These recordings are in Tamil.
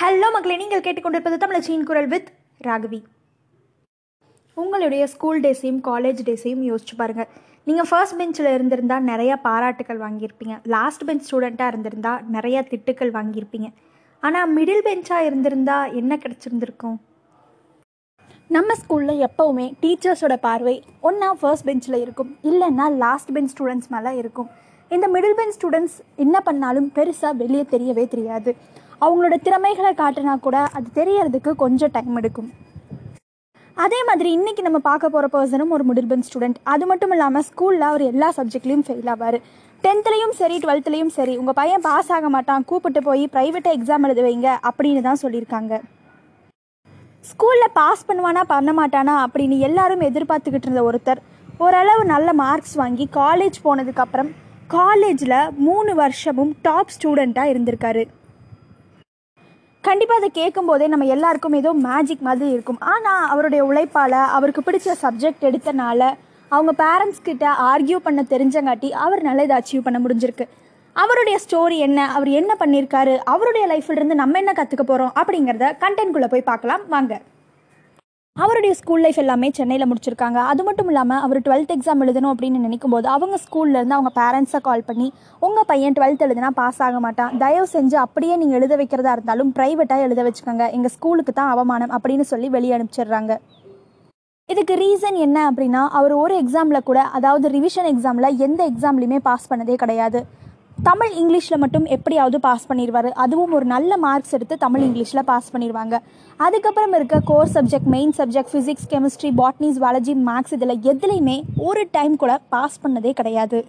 ஹலோ மக்களே நீங்கள் கேட்டுக்கொண்டிருப்பது தமிழச்சியின் குரல் வித் ராகவி. உங்களுடைய ஸ்கூல் டேஸையும் காலேஜ் டேஸையும் யோசிச்சு பாருங்கள் நீங்கள் ஃபர்ஸ்ட் பெஞ்சில் இருந்திருந்தால் நிறைய பாராட்டுகள் வாங்கியிருப்பீங்க. லாஸ்ட் பெஞ்ச் ஸ்டூடெண்ட்டாக இருந்திருந்தால் நிறைய திட்டுக்கள் வாங்கியிருப்பீங்க. ஆனால் மிடில் பெஞ்சாக இருந்திருந்தால் என்ன கிடச்சிருந்துருக்கும்? நம்ம ஸ்கூலில் எப்போவுமே டீச்சர்ஸோட பார்வை ஒன்றா ஃபர்ஸ்ட் பெஞ்சில் இருக்கும். இல்லைன்னா லாஸ்ட் பெஞ்ச் ஸ்டூடெண்ட்ஸ் மேலே இருக்கும். இந்த மிடில் பெஞ்ச் ஸ்டூடெண்ட்ஸ் என்ன பண்ணாலும் பெருசாக வெளியே தெரியவே தெரியாது. அவங்களோட திறமைகளை காட்டினா கூட அது தெரியறதுக்கு கொஞ்சம் டைம் எடுக்கும். அதே மாதிரி இன்னைக்கு நம்ம பார்க்க போகிற பர்சனும் ஒரு மிடில் ஸ்டூடெண்ட் அது மட்டும் இல்லாமல் ஸ்கூலில் அவர் எல்லா சப்ஜெக்ட்லேயும் ஃபெயில் ஆவார். டென்த்லேயும் சரி டுவெல்த்லேயும் சரி உங்கள் பையன் பாஸ் ஆக மாட்டான் கூப்பிட்டு போய் ப்ரைவேட்டாக எக்ஸாம் எழுத வைங்க அப்படின்னு தான் சொல்லியிருக்காங்க. ஸ்கூலில் பாஸ் பண்ணுவானா பண்ண மாட்டானா அப்படின்னு எல்லாரும் எதிர்பார்த்துக்கிட்டு இருந்த ஒருத்தர் ஓரளவு நல்ல மார்க்ஸ் வாங்கி காலேஜ் போனதுக்கப்புறம் காலேஜில் மூணு வருஷமும் டாப் ஸ்டூடெண்ட்டாக இருந்திருக்காரு. கண்டிப்பாக அதை கேட்கும்போதே நம்ம எல்லாருக்கும் ஏதோ மேஜிக் மாதிரி இருக்கும். ஆனால் அவருடைய உழைப்பால் அவருக்கு பிடிச்ச சப்ஜெக்ட் எடுத்தனால அவங்க பேரண்ட்ஸ் கிட்ட ஆர்கியூ பண்ண தெரிஞ்சங்காட்டி அவர் நல்ல இதை அச்சீவ் பண்ண முடிஞ்சிருக்கு. அவருடைய ஸ்டோரி என்ன அவர் என்ன பண்ணியிருக்காரு அவருடைய லைஃப்லேருந்து நம்ம என்ன கற்றுக்க போகிறோம் அப்படிங்கிறத கண்டென்ட்குள்ளே போய் பார்க்கலாம். வாங்க. அவருடைய ஸ்கூல் லைஃப் எல்லாமே சென்னையில் முடிச்சிருக்காங்க. அது மட்டும் இல்லாமல் அவர் டுவெல்த் எக்ஸாம் எழுதணும் அப்படின்னு நினைக்கும் போது அவங்க ஸ்கூல்லேருந்து அவங்க பேரண்ட்ஸை கால் பண்ணி உங்கள் பையன் டுவெல்த் எழுதுனா பாஸ் ஆக மாட்டான். தயவு செஞ்சு அப்படியே நீங்கள் எழுத வைக்கிறதா இருந்தாலும் ப்ரைவேட்டாக எழுத வச்சுக்கோங்க. எங்கள் ஸ்கூலுக்கு தான் அவமானம் அப்படின்னு சொல்லி வெளியே அனுப்பிச்சிடுறாங்க. இதுக்கு ரீசன் என்ன அப்படின்னா அவர் ஒரு எக்ஸாமில் கூட அதாவது ரிவிஷன் எக்ஸாமில் எந்த எக்ஸாம்லையுமே பாஸ் பண்ணதே கிடையாது. தமிழ் இங்கிலீஷில் மட்டும் எப்படியாவது பாஸ் பண்ணிடுவார் அதுவும் ஒரு நல்ல மார்க்ஸ் எடுத்து தமிழ் இங்கிலீஷில் பாஸ் பண்ணிடுவாங்க அதுக்கப்புறம் இருக்க core subject main subject physics chemistry botany zoology maths இதில் எதுலேயுமே ஒரு டைம் கூட பாஸ் பண்ணதே கிடையாது.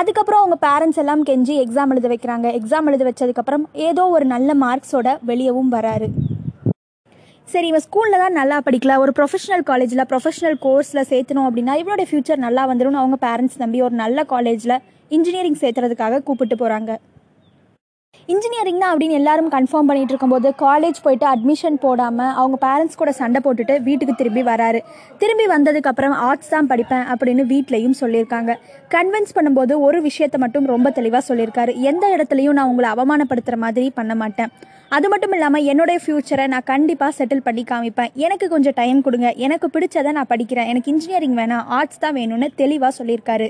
அதுக்கப்புறம் அவங்க பேரண்ட்ஸ் எல்லாம் கெஞ்சி எக்ஸாம் எழுத வைக்கிறாங்க. எக்ஸாம் எழுத வச்சதுக்கப்புறம் ஏதோ ஒரு நல்ல மார்க்ஸோட வெளியவும் வராரு. சரி இவன் ஸ்கூலில் தான் நல்லா படிக்கல. ஒரு ப்ரொஃபஷனல் காலேஜில் ப்ரொஃபஷனல் கோர்ஸில் சேர்த்தணும் அப்படின்னா இவனோட ஃப்யூச்சர் நல்லா வந்துடும் அவங்க பேரண்ட்ஸ் நம்பி ஒரு நல்ல காலேஜில் இன்ஜினியரிங் சேர்த்துறதுக்காக கூப்பிட்டு போகிறாங்க இன்ஜினியரிங்னா அப்படின்னு எல்லாரும் கன்ஃபார்ம் பண்ணிட்டு இருக்கும்போது காலேஜ் போயிட்டு அட்மிஷன் போடாமல் அவங்க பேரண்ட்ஸ் கூட சண்டை போட்டுட்டு வீட்டுக்கு திரும்பி வராரு. திரும்பி வந்ததுக்கப்புறம் ஆர்ட்ஸ் தான் படிப்பேன் அப்படின்னு வீட்லேயும் சொல்லியிருக்காங்க. கன்வின்ஸ் பண்ணும்போது ஒரு விஷயத்த மட்டும் ரொம்ப தெளிவாக சொல்லியிருக்காரு. எந்த இடத்துலையும் நான் உங்களை அவமானப்படுத்துகிற மாதிரி பண்ண மாட்டேன். அது மட்டும் இல்லாமல் என்னுடைய ஃப்யூச்சரை நான் கண்டிப்பாக செட்டில் பண்ணி காமிப்பேன். எனக்கு கொஞ்சம் டைம் கொடுங்க. எனக்கு பிடிச்சதை நான் படிக்கிறேன். எனக்கு இன்ஜினியரிங் வேணாம். ஆர்ட்ஸ் தான் வேணும்னு தெளிவாக சொல்லியிருக்காரு.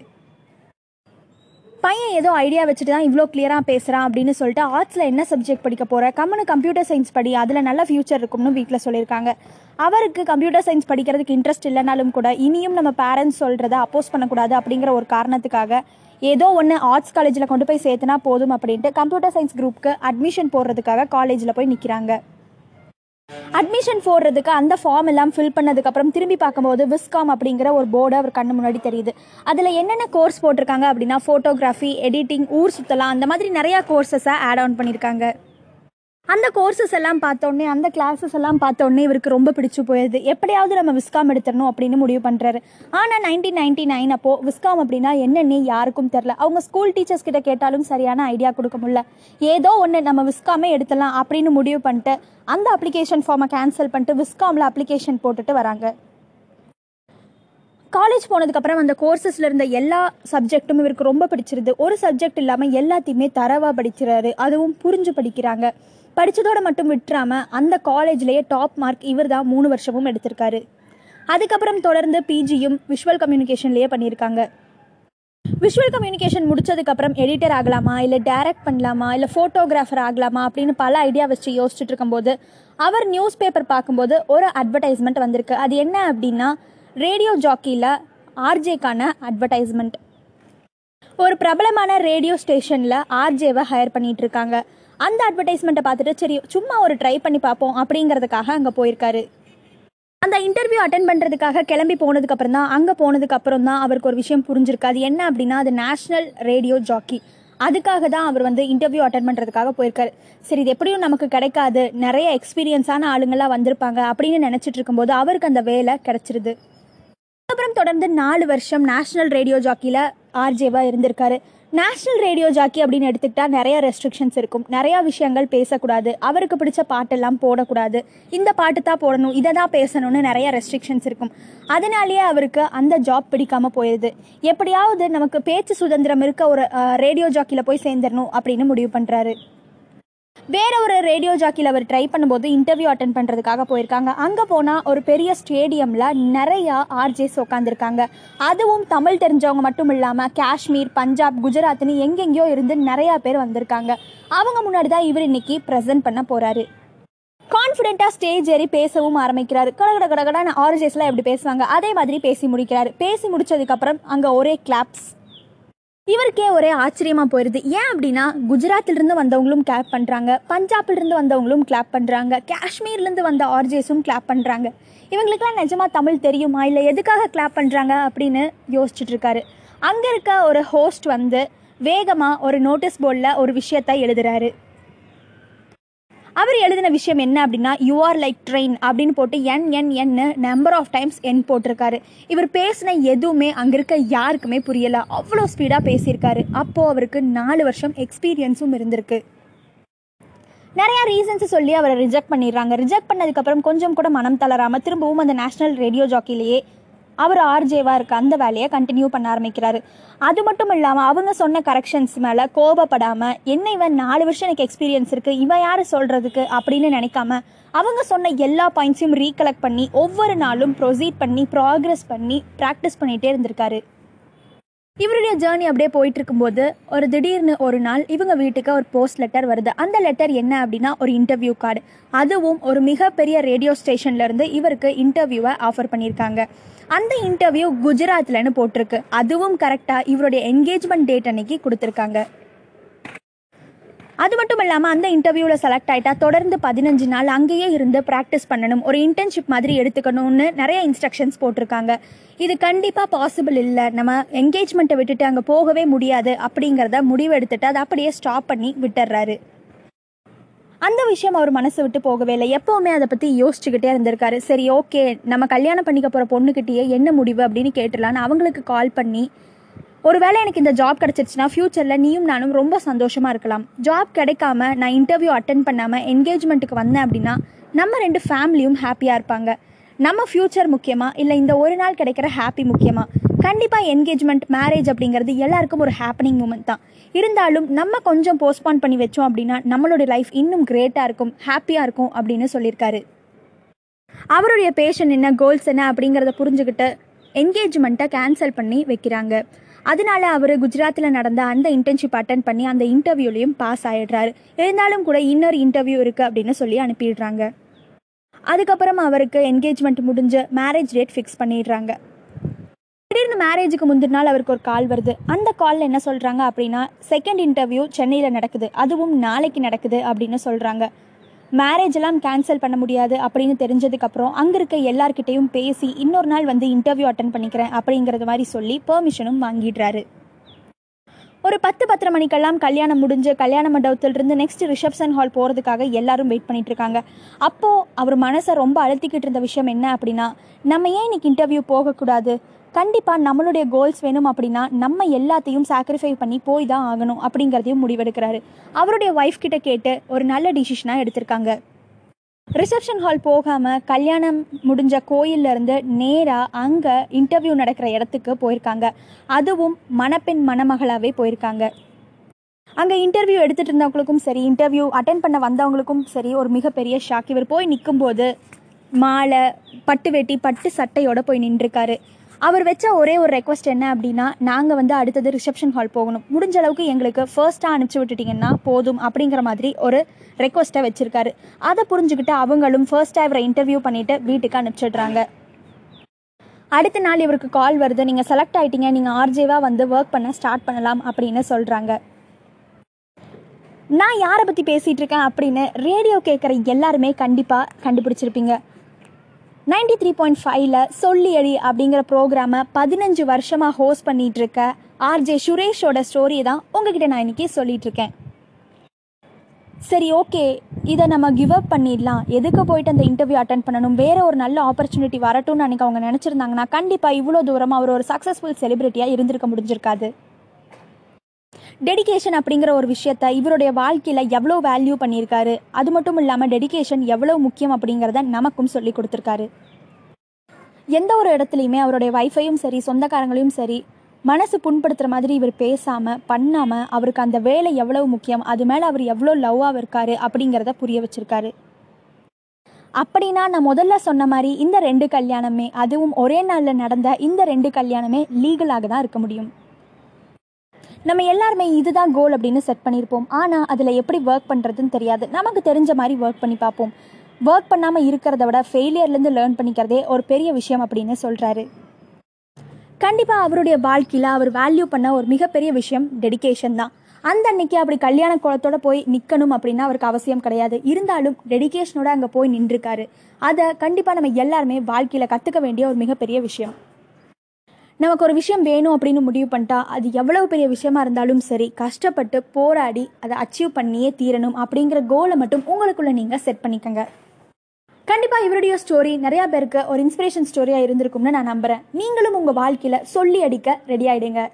பையன் ஏதோ ஐடியா வச்சுட்டு தான் இவ்வளோ கிளியராக பேசுகிறான் அப்படின்னு சொல்லிட்டு ஆர்ட்ஸில் என்ன சப்ஜெக்ட் படிக்க போகிற கம்மனு கம்ப்யூட்டர் சயின்ஸ் படி அதில் நல்ல ஃப்யூச்சர் இருக்கும்னு வீட்டில் சொல்லியிருக்காங்க. அவருக்கு கம்ப்யூட்டர் சயின்ஸ் படிக்கிறதுக்கு இன்ட்ரெஸ்ட் இல்லைனாலும் கூட இனியும் நம்ம பேரண்ட்ஸ் சொல்கிறத அப்போஸ் பண்ணக்கூடாது அப்படிங்கிற ஒரு காரணத்துக்காக ஏதோ ஒன்று ஆர்ட்ஸ் காலேஜில் கொண்டு போய் சேர்த்துனா போதும் அப்படின்ட்டு கம்ப்யூட்டர் சயின்ஸ் குரூப்புக்கு அட்மிஷன் போடுறதுக்காக காலேஜில் போய் நிற்கிறாங்க அட்மிஷன் போடுறதுக்கு அந்த ஃபார்ம் எல்லாம் ஃபில் பண்ணதுக்கப்புறம் திரும்பி பார்க்கும்போது விஸ்காம் அப்படிங்கிற ஒரு போர்டு அவர் கண்ணு முன்னாடி தெரியுது. அதில் என்னென்ன கோர்ஸ் போட்டிருக்காங்க அப்படின்னா ஃபோட்டோகிராஃபி எடிட்டிங் ஊர் சுற்றலாம் அந்த மாதிரி நிறையா கோர்சஸை ஆட் ஆன் பண்ணியிருக்காங்க அந்த கோர்சஸ் எல்லாம் பார்த்தோன்னே அந்த கிளாஸஸ் எல்லாம் பார்த்தோன்னே இவருக்கு ரொம்ப பிடிச்சு போயிடுது எப்படியாவது நம்ம விஸ்காம் எடுத்துடணும் அப்படின்னு முடிவு பண்ணுறாரு ஆனால் நைன்டீன் நைன்டி நைன் அப்போது விஸ்காம் அப்படின்னா என்னன்னே யாருக்கும் தெரில அவங்க ஸ்கூல் டீச்சர்ஸ் கிட்ட கேட்டாலும் சரியான ஐடியா கொடுக்க முடியல. ஏதோ ஒன்று நம்ம விஸ்காமே எடுத்துடலாம் அப்படின்னு முடிவு பண்ணிட்டு அந்த அப்ளிகேஷன் ஃபார்மை கேன்சல் பண்ணிட்டு விஸ்காமில் அப்ளிகேஷன் போட்டுட்டு வராங்க. காலேஜ் போனதுக்கப்புறம் அந்த கோர்சஸில் இருந்த எல்லா சப்ஜெக்ட்டும் இவருக்கு ரொம்ப பிடிச்சிருது. ஒரு சப்ஜெக்ட் இல்லாமல் எல்லாத்தையுமே தரவாக படிக்கிறாரு. அதுவும் புரிஞ்சு படிக்கிறாங்க. படித்ததோடு மட்டும் விட்டுறாமல் அந்த காலேஜ்லேயே டாப் மார்க் இவர் தான் மூணு வருஷமும் எடுத்திருக்காரு. அதுக்கப்புறம் தொடர்ந்து பிஜியும் விஷுவல் கம்யூனிகேஷன்லேயே பண்ணியிருக்காங்க. விஷுவல் கம்யூனிகேஷன் முடிச்சதுக்கப்புறம் எடிட்டர் ஆகலாமா? இல்லை டைரக்ட் பண்ணலாமா? இல்லை ஃபோட்டோகிராஃபர் ஆகலாமா? அப்படின்னு பல ஐடியா வச்சு யோசிச்சுட்டு இருக்கும்போது அவர் நியூஸ் பேப்பர் பார்க்கும்போது ஒரு அட்வர்டைஸ்மெண்ட் வந்திருக்கு. அது என்ன அப்படின்னா ரேடியோ ஜாக்கியில் ஆர்ஜேக்கான அட்வர்டைஸ்மெண்ட் ஒரு பிரபலமான ரேடியோ ஸ்டேஷனில் ஆர்ஜேவை ஹையர் பண்ணிகிட்டு இருக்காங்க. அந்த அட்வர்டைஸ்மெண்ட்டை பார்த்துட்டு சரி சும்மா ஒரு ட்ரை பண்ணி பார்ப்போம் அப்படிங்கிறதுக்காக அங்கே போயிருக்காரு. அந்த இன்டர்வியூ அட்டன் பண்ணுறதுக்காக கிளம்பி போனதுக்கப்புறம் தான் அங்கே போனதுக்கப்புறம் தான் அவருக்கு ஒரு விஷயம் புரிஞ்சிருக்கு. அது என்ன அப்படின்னா அது நேஷ்னல் ரேடியோ ஜாக்கி அதுக்காக தான் அவர் வந்து இன்டர்வியூ அட்டன் பண்ணுறதுக்காக போயிருக்காரு. சரி இது எப்படியும் நமக்கு கிடைக்காது. நிறைய எக்ஸ்பீரியன்ஸான ஆளுங்களாம் வந்திருப்பாங்க அப்படின்னு நினச்சிட்டு இருக்கும்போது அவருக்கு அந்த வேலை கிடச்சிருது. அப்புறம் தொடர்ந்து நாலு வருஷம் நேஷனல் ரேடியோ ஜாக்கியில் ஆர்ஜேவாக இருந்திருக்காரு. நேஷ்னல் ரேடியோ ஜாக்கி அப்படின்னு எடுத்துக்கிட்டால் நிறைய ரெஸ்ட்ரிக்ஷன்ஸ் இருக்கும். நிறையா விஷயங்கள் பேசக்கூடாது. அவருக்கு பிடிச்ச பாட்டெல்லாம் போடக்கூடாது. இந்த பாட்டு தான் போடணும். இதை தான் பேசணும்னு நிறைய ரெஸ்ட்ரிக்ஷன்ஸ் இருக்கும். அதனாலேயே அவருக்கு அந்த ஜாப் பிடிக்காமல் போயிடுது எப்படியாவது நமக்கு பேச்சு சுதந்திரம் இருக்க ஒரு ரேடியோ ஜாக்கியில் போய் சேர்ந்துடணும் அப்படின்னு முடிவு பண்ணுறாரு வேற ஒரு ரேடியோ ஜாக்கியில் அவர் ட்ரை பண்ணும்போது இன்டர்வியூ அட்டன் பண்ணுறதுக்காக போயிருக்காங்க. அங்கே போனால் ஒரு பெரிய ஸ்டேடியமில் நிறையா ஆர்ஜேஸ் உட்காந்துருக்காங்க அதுவும் தமிழ் தெரிஞ்சவங்க மட்டும் இல்லாமல் காஷ்மீர் பஞ்சாப் குஜராத்னு எங்கெங்கேயோ இருந்து நிறையா பேர் வந்திருக்காங்க. அவங்க முன்னாடி தான் இவர் இன்னைக்கு ப்ரெசென்ட் பண்ண போகிறாரு கான்ஃபிடென்ட்டாக ஸ்டேஜ் ஏறி பேசவும் ஆரம்பிக்கிறாரு. கட கட கட ஆர்ஜேஸ்லாம் எப்படி பேசுவாங்க? அதே மாதிரி பேசி முடிக்கிறாரு. பேசி முடிச்சதுக்கப்புறம் அங்கே ஒரே கிளாப்ஸ் இவருக்கே ஒரே ஆச்சரியமாக போயிடுது ஏன் அப்படின்னா குஜராத்திலிருந்து வந்தவங்களும் கிளாப் பண்ணுறாங்க பஞ்சாப்லேருந்து வந்தவங்களும் கிளாப் பண்ணுறாங்க காஷ்மீர்லேருந்து வந்த ஆர்ஜேஸும் கிளாப் பண்ணுறாங்க இவங்களுக்கெல்லாம் நிஜமாக தமிழ் தெரியுமா? இல்லை எதுக்காக கிளாப் பண்ணுறாங்க அப்படின்னு யோசிச்சுட்ருக்காரு அங்கே இருக்க ஒரு ஹோஸ்ட் வந்து வேகமாக ஒரு நோட்டீஸ் போர்டில் ஒரு விஷயத்தை எழுதுறாரு. அவர் எழுதின விஷயம் என்ன அப்படின்னா யூ ஆர் லைக் ட்ரெயின் அப்படின்னு போட்டு n n n number of times n போட்டிருக்காரு. இவர் பேசின எதுவுமே அங்கே இருக்க யாருக்குமே புரியலை. அவ்வளோ ஸ்பீடாக பேசியிருக்காரு. அப்போது அவருக்கு நாலு வருஷம் எக்ஸ்பீரியன்ஸும் இருந்திருக்கு. நிறையா ரீசன்ஸ் சொல்லி அவரை ரிஜெக்ட் பண்ணிடுறாங்க. ரிஜெக்ட் பண்ணதுக்கப்புறம் கொஞ்சம் கூட மனம் தளராமல் திரும்பவும் அந்த நேஷனல் ரேடியோ ஜாக்கிலேயே அவர் ஆர்ஜேவாக இருக்க அந்த வேலையை கண்டினியூ பண்ண ஆரம்பிக்கிறாரு. அது மட்டும் இல்லாமல் அவங்க சொன்ன கரெக்ஷன்ஸ் மேலே கோபப்படாமல் என்ன இவன் நாலு வருஷம் எனக்கு எக்ஸ்பீரியன்ஸ் இருக்குது இவன் யார் சொல்கிறதுக்கு அப்படின்னு நினைக்காம அவங்க சொன்ன எல்லா பாயிண்ட்ஸையும் ரீகலெக்ட் பண்ணி ஒவ்வொரு நாளும் ப்ரொசீட் பண்ணி ப்ராக்ரஸ் பண்ணி ப்ராக்டிஸ் பண்ணிகிட்டே இருந்திருக்காரு. இவருடைய ஜேர்னி அப்படியே போயிட்டு இருக்கும்போது ஒரு திடீர்னு ஒரு நாள் இவங்க வீட்டுக்கு ஒரு போஸ்ட் லெட்டர் வருது. அந்த லெட்டர் என்ன அப்படின்னா ஒரு இன்டர்வியூ கார்டு அதுவும் ஒரு மிகப்பெரிய ரேடியோ ஸ்டேஷன்ல இருந்து இவருக்கு இன்டர்வியூவை ஆஃபர் பண்ணியிருக்காங்க. அந்த இன்டர்வியூ குஜராத்லன்னு போட்டிருக்கு. அதுவும் கரெக்டாக இவருடைய என்கேஜ்மெண்ட் டேட் அன்னைக்கு கொடுத்துருக்காங்க. அது மட்டும் இல்லாமல் அந்த இன்டர்வியூவில் செலக்ட் ஆகிட்டா தொடர்ந்து பதினஞ்சு நாள் அங்கேயே இருந்து ப்ராக்டிஸ் பண்ணணும். ஒரு இன்டர்ன்ஷிப் மாதிரி எடுத்துக்கணும்னு நிறைய இன்ஸ்ட்ரக்ஷன்ஸ் போட்டிருக்காங்க. இது கண்டிப்பாக பாசிபிள் இல்லை. நம்ம என்கேஜ்மெண்ட்டை விட்டுட்டு அங்கே போகவே முடியாது அப்படிங்கிறத முடிவு எடுத்துட்டு அதை அப்படியே ஸ்டாப் பண்ணி விட்டுறாரு அந்த விஷயம் அவர் மனசு விட்டு போகவே இல்லை. எப்போவுமே அதை பற்றி யோசிச்சுக்கிட்டே இருந்திருக்காரு. சரி ஓகே நம்ம கல்யாணம் பண்ணிக்க போகிற பொண்ணுக்கிட்டேயே என்ன முடிவு அப்படின்னு கேட்டுலான்னு அவங்களுக்கு கால் பண்ணி ஒருவேளை எனக்கு இந்த ஜாப் கிடச்சிருச்சுன்னா ஃப்யூச்சரில் நீயும் நானும் ரொம்ப சந்தோஷமாக இருக்கலாம். ஜாப் கிடைக்காம நான் இன்டர்வியூ அட்டன் பண்ணாமல் என்கேஜ்மெண்ட்டுக்கு வந்தேன் அப்படின்னா நம்ம ரெண்டு ஃபேமிலியும் ஹாப்பியாக இருப்பாங்க. நம்ம ஃப்யூச்சர் முக்கியமாக இல்லை இந்த ஒரு நாள் கிடைக்கிற ஹாப்பி முக்கியமாக கண்டிப்பாக என்கேஜ்மெண்ட் மேரேஜ் அப்படிங்கிறது எல்லாருக்கும் ஒரு ஹாப்பனிங் மூமெண்ட் தான். இருந்தாலும் நம்ம கொஞ்சம் போஸ்ட்பான் பண்ணி வச்சோம் அப்படின்னா நம்மளோட லைஃப் இன்னும் கிரேட்டாக இருக்கும் ஹாப்பியாக இருக்கும் அப்படின்னு சொல்லியிருக்காரு. அவருடைய பேஷன் என்ன கோல்ஸ் என்ன அப்படிங்கிறத புரிஞ்சுக்கிட்டு என்கேஜ்மெண்ட்டை கேன்சல் பண்ணி வைக்கிறாங்க. அதனால அவர் குஜராத்தில் நடந்த அந்த இன்டர்ன்ஷிப் அட்டன் பண்ணி அந்த இன்டர்வியூலையும் பாஸ் ஆகிடுறாரு இருந்தாலும் கூட இன்னொரு இன்டர்வியூ இருக்குது அப்படின்னு சொல்லி அனுப்பிடுறாங்க. அதுக்கப்புறம் அவருக்கு என்கேஜ்மெண்ட் முடிஞ்சு மேரேஜ் டேட் ஃபிக்ஸ் பண்ணிடுறாங்க. திடீர்னு மேரேஜுக்கு முந்தின நாள் அவருக்கு ஒரு கால் வருது. அந்த காலில் என்ன சொல்கிறாங்க அப்படின்னா செகண்ட் இன்டர்வியூ சென்னையில் நடக்குது. அதுவும் நாளைக்கு நடக்குது அப்படின்னு சொல்கிறாங்க மேரேஜ் எல்லாம் கேன்சல் பண்ண முடியாது அப்படின்னு தெரிஞ்சதுக்கப்புறம் அங்கே இருக்க எல்லார்கிட்டையும் பேசி இன்னொரு நாள் வந்து இன்டர்வியூ அட்டன் பண்ணிக்கிறேன் அப்படிங்கிறது மாதிரி சொல்லி பெர்மிஷனும் வாங்கிடுறாரு. ஒரு பத்து பத்தரை மணிக்கெல்லாம் கல்யாணம் முடிஞ்சு கல்யாண மண்டபத்திலிருந்து நெக்ஸ்ட் ரிசப்ஷன் ஹால் போகிறதுக்காக எல்லாரும் வெயிட் பண்ணிட்டு இருக்காங்க. அப்போது அவர் மனசை ரொம்ப அழுத்திக்கிட்டு இருந்த விஷயம் என்ன அப்படின்னா நம்ம ஏன் இன்னைக்கு இன்டர்வியூ போகக்கூடாது? கண்டிப்பாக நம்மளுடைய கோல்ஸ் வேணும் அப்படின்னா நம்ம எல்லாத்தையும் சாக்ரிஃபை பண்ணி போய் தான் ஆகணும் அப்படிங்கிறதையும் முடிவெடுக்கிறாரு. அவருடைய ஒய்ஃப் கிட்ட கேட்டு ஒரு நல்ல டிசிஷனாக எடுத்திருக்காங்க. ரிசப்ஷன் ஹால் போகாமல் கல்யாணம் முடிஞ்ச கோயிலேருந்து நேராக அங்கே இன்டர்வியூ நடக்கிற இடத்துக்கு போயிருக்காங்க. அதுவும் மணப்பெண் மணமகளாகவே போயிருக்காங்க. அங்கே இன்டர்வியூ எடுத்துகிட்டு இருந்தவங்களுக்கும் சரி இன்டர்வியூ அட்டன் பண்ண வந்தவங்களுக்கும் சரி ஒரு மிகப்பெரிய ஷாக் இவர் போய் நிற்கும்போது மாலை பட்டு வேட்டி பட்டு சட்டையோடு போய் நின்றுருக்காரு. அவர் வச்ச ஒரே ஒரு ரெக்வஸ்ட் என்ன அப்படின்னா நாங்கள் வந்து அடுத்தது ரிசப்ஷன் ஹால் போகணும். முடிஞ்ச அளவுக்கு எங்களுக்கு ஃபர்ஸ்ட்டாக அனுப்பிச்சி விட்டுட்டிங்கன்னா போதும் அப்படிங்கிற மாதிரி ஒரு ரெக்வஸ்ட்டை வச்சுருக்காரு. அதை புரிஞ்சுக்கிட்டு அவங்களும் ஃபர்ஸ்ட்டாக இவரை இன்டர்வியூ பண்ணிவிட்டு வீட்டுக்கு அனுப்பிச்சிடுறாங்க. அடுத்த நாள் இவருக்கு கால் வருது. நீங்கள் செலக்ட் ஆகிட்டீங்க நீங்கள் ஆர்ஜேவாக வந்து ஒர்க் பண்ண ஸ்டார்ட் பண்ணலாம் அப்படின்னு சொல்கிறாங்க நான் யாரை பற்றி பேசிகிட்டு இருக்கேன் அப்படின்னு ரேடியோ கேட்குற எல்லாருமே கண்டிப்பாக கண்டுபிடிச்சிருப்பீங்க. நைன்டி த்ரீ பாயிண்ட் ஃபைவ்ல சொல்லி அப்படிங்கிற ப்ரோக்ராமை பதினஞ்சு வருஷமாக ஹோஸ்ட் பண்ணிட்டு இருக்க ஆர்ஜே சுரேஷோட ஸ்டோரியை தான் உங்ககிட்ட நான் இன்னைக்கு சொல்லிட்டு இருக்கேன் சரி ஓகே. இதை நம்ம கிவ் அப் பண்ணிடலாம். எதுக்கு போயிட்டு அந்த இன்டர்வியூ அட்டன் பண்ணணும்? வேற ஒரு நல்ல ஆப்பர்ச்சுனிட்டி வரட்டும்னு அன்றைக்கி அவங்க நினச்சிருந்தாங்கன்னா கண்டிப்பாக இவ்வளோ தூரம் அவர் ஒரு சக்ஸஸ்ஃபுல் செலிபிரிட்டியாக இருந்திருக்க முடிஞ்சிருக்காது. டெடிகேஷன் அப்படிங்கிற ஒரு விஷயத்த இவருடைய வாழ்க்கையில் எவ்வளோ வேல்யூ பண்ணியிருக்காரு? அது மட்டும் இல்லாமல் டெடிகேஷன் எவ்வளோ முக்கியம் அப்படிங்கிறத நமக்கும் சொல்லி கொடுத்துருக்காரு. எந்த ஒரு இடத்துலையுமே அவருடைய வைஃபையும் சரி சொந்தக்காரங்களையும் சரி மனசு புண்படுத்துகிற மாதிரி இவர் பேசாமல் பண்ணாமல் அவருக்கு அந்த வேலை எவ்வளோ முக்கியம் அது மேலே அவர் எவ்வளோ லவ்வாக இருக்காரு அப்படிங்கிறத புரிய வச்சுருக்காரு. அப்படின்னா நான் முதல்ல சொன்ன மாதிரி இந்த ரெண்டு கல்யாணமே அதுவும் ஒரே நாளில் நடந்த இந்த ரெண்டு கல்யாணமே லீகலாக தான் இருக்க முடியும். நம்ம எல்லாருமே இதுதான் கோல் அப்படின்னு செட் பண்ணியிருப்போம் ஆனால் அதில் எப்படி ஒர்க் பண்ணுறதுன்னு தெரியாது. நமக்கு தெரிஞ்ச மாதிரி ஒர்க் பண்ணி பார்ப்போம். ஒர்க் பண்ணாமல் இருக்கிறத விட ஃபெயிலியர்லேருந்து லேர்ன் பண்ணிக்கிறதே ஒரு பெரிய விஷயம் அப்படின்னு சொல்கிறாரு கண்டிப்பாக அவருடைய வாழ்க்கையில் அவர் வேல்யூ பண்ண ஒரு மிகப்பெரிய விஷயம் டெடிகேஷன் தான். அந்த அன்னைக்கு அப்படி கல்யாண குளத்தோட போய் நிற்கணும் அப்படின்னா அவருக்கு அவசியம் கிடையாது. இருந்தாலும் டெடிகேஷனோட அங்கே போய் நின்றுருக்காரு. அதை கண்டிப்பாக நம்ம எல்லாருமே வாழ்க்கையில் கற்றுக்க வேண்டிய ஒரு மிகப்பெரிய விஷயம். நமக்கு ஒரு விஷயம் வேணும் அப்படின்னு முடிவு பண்ணிட்டா அது எவ்வளவு பெரிய விஷயமா இருந்தாலும் சரி கஷ்டப்பட்டு போராடி அதை அச்சீவ் பண்ணியே தீரணும் அப்படிங்கிற கோலை மட்டும் உங்களுக்குள்ள நீங்கள் செட் பண்ணிக்கோங்க. கண்டிப்பாக இவருடைய ஸ்டோரி நிறையா பேருக்கு ஒரு இன்ஸ்பிரேஷன் ஸ்டோரியாக இருந்திருக்கும்னு நான் நம்புகிறேன் நீங்களும் உங்கள் வாழ்க்கையில் சொல்லி அடிக்க ரெடி ஆகிடுங்க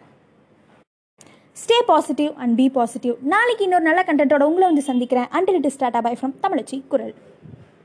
stay positive and be positive நாளைக்கு இன்னொரு நல்ல கண்டென்ட்டோட உங்களை வந்து சந்திக்கிறேன். Until it is tata bye from Tamizhachi Kural.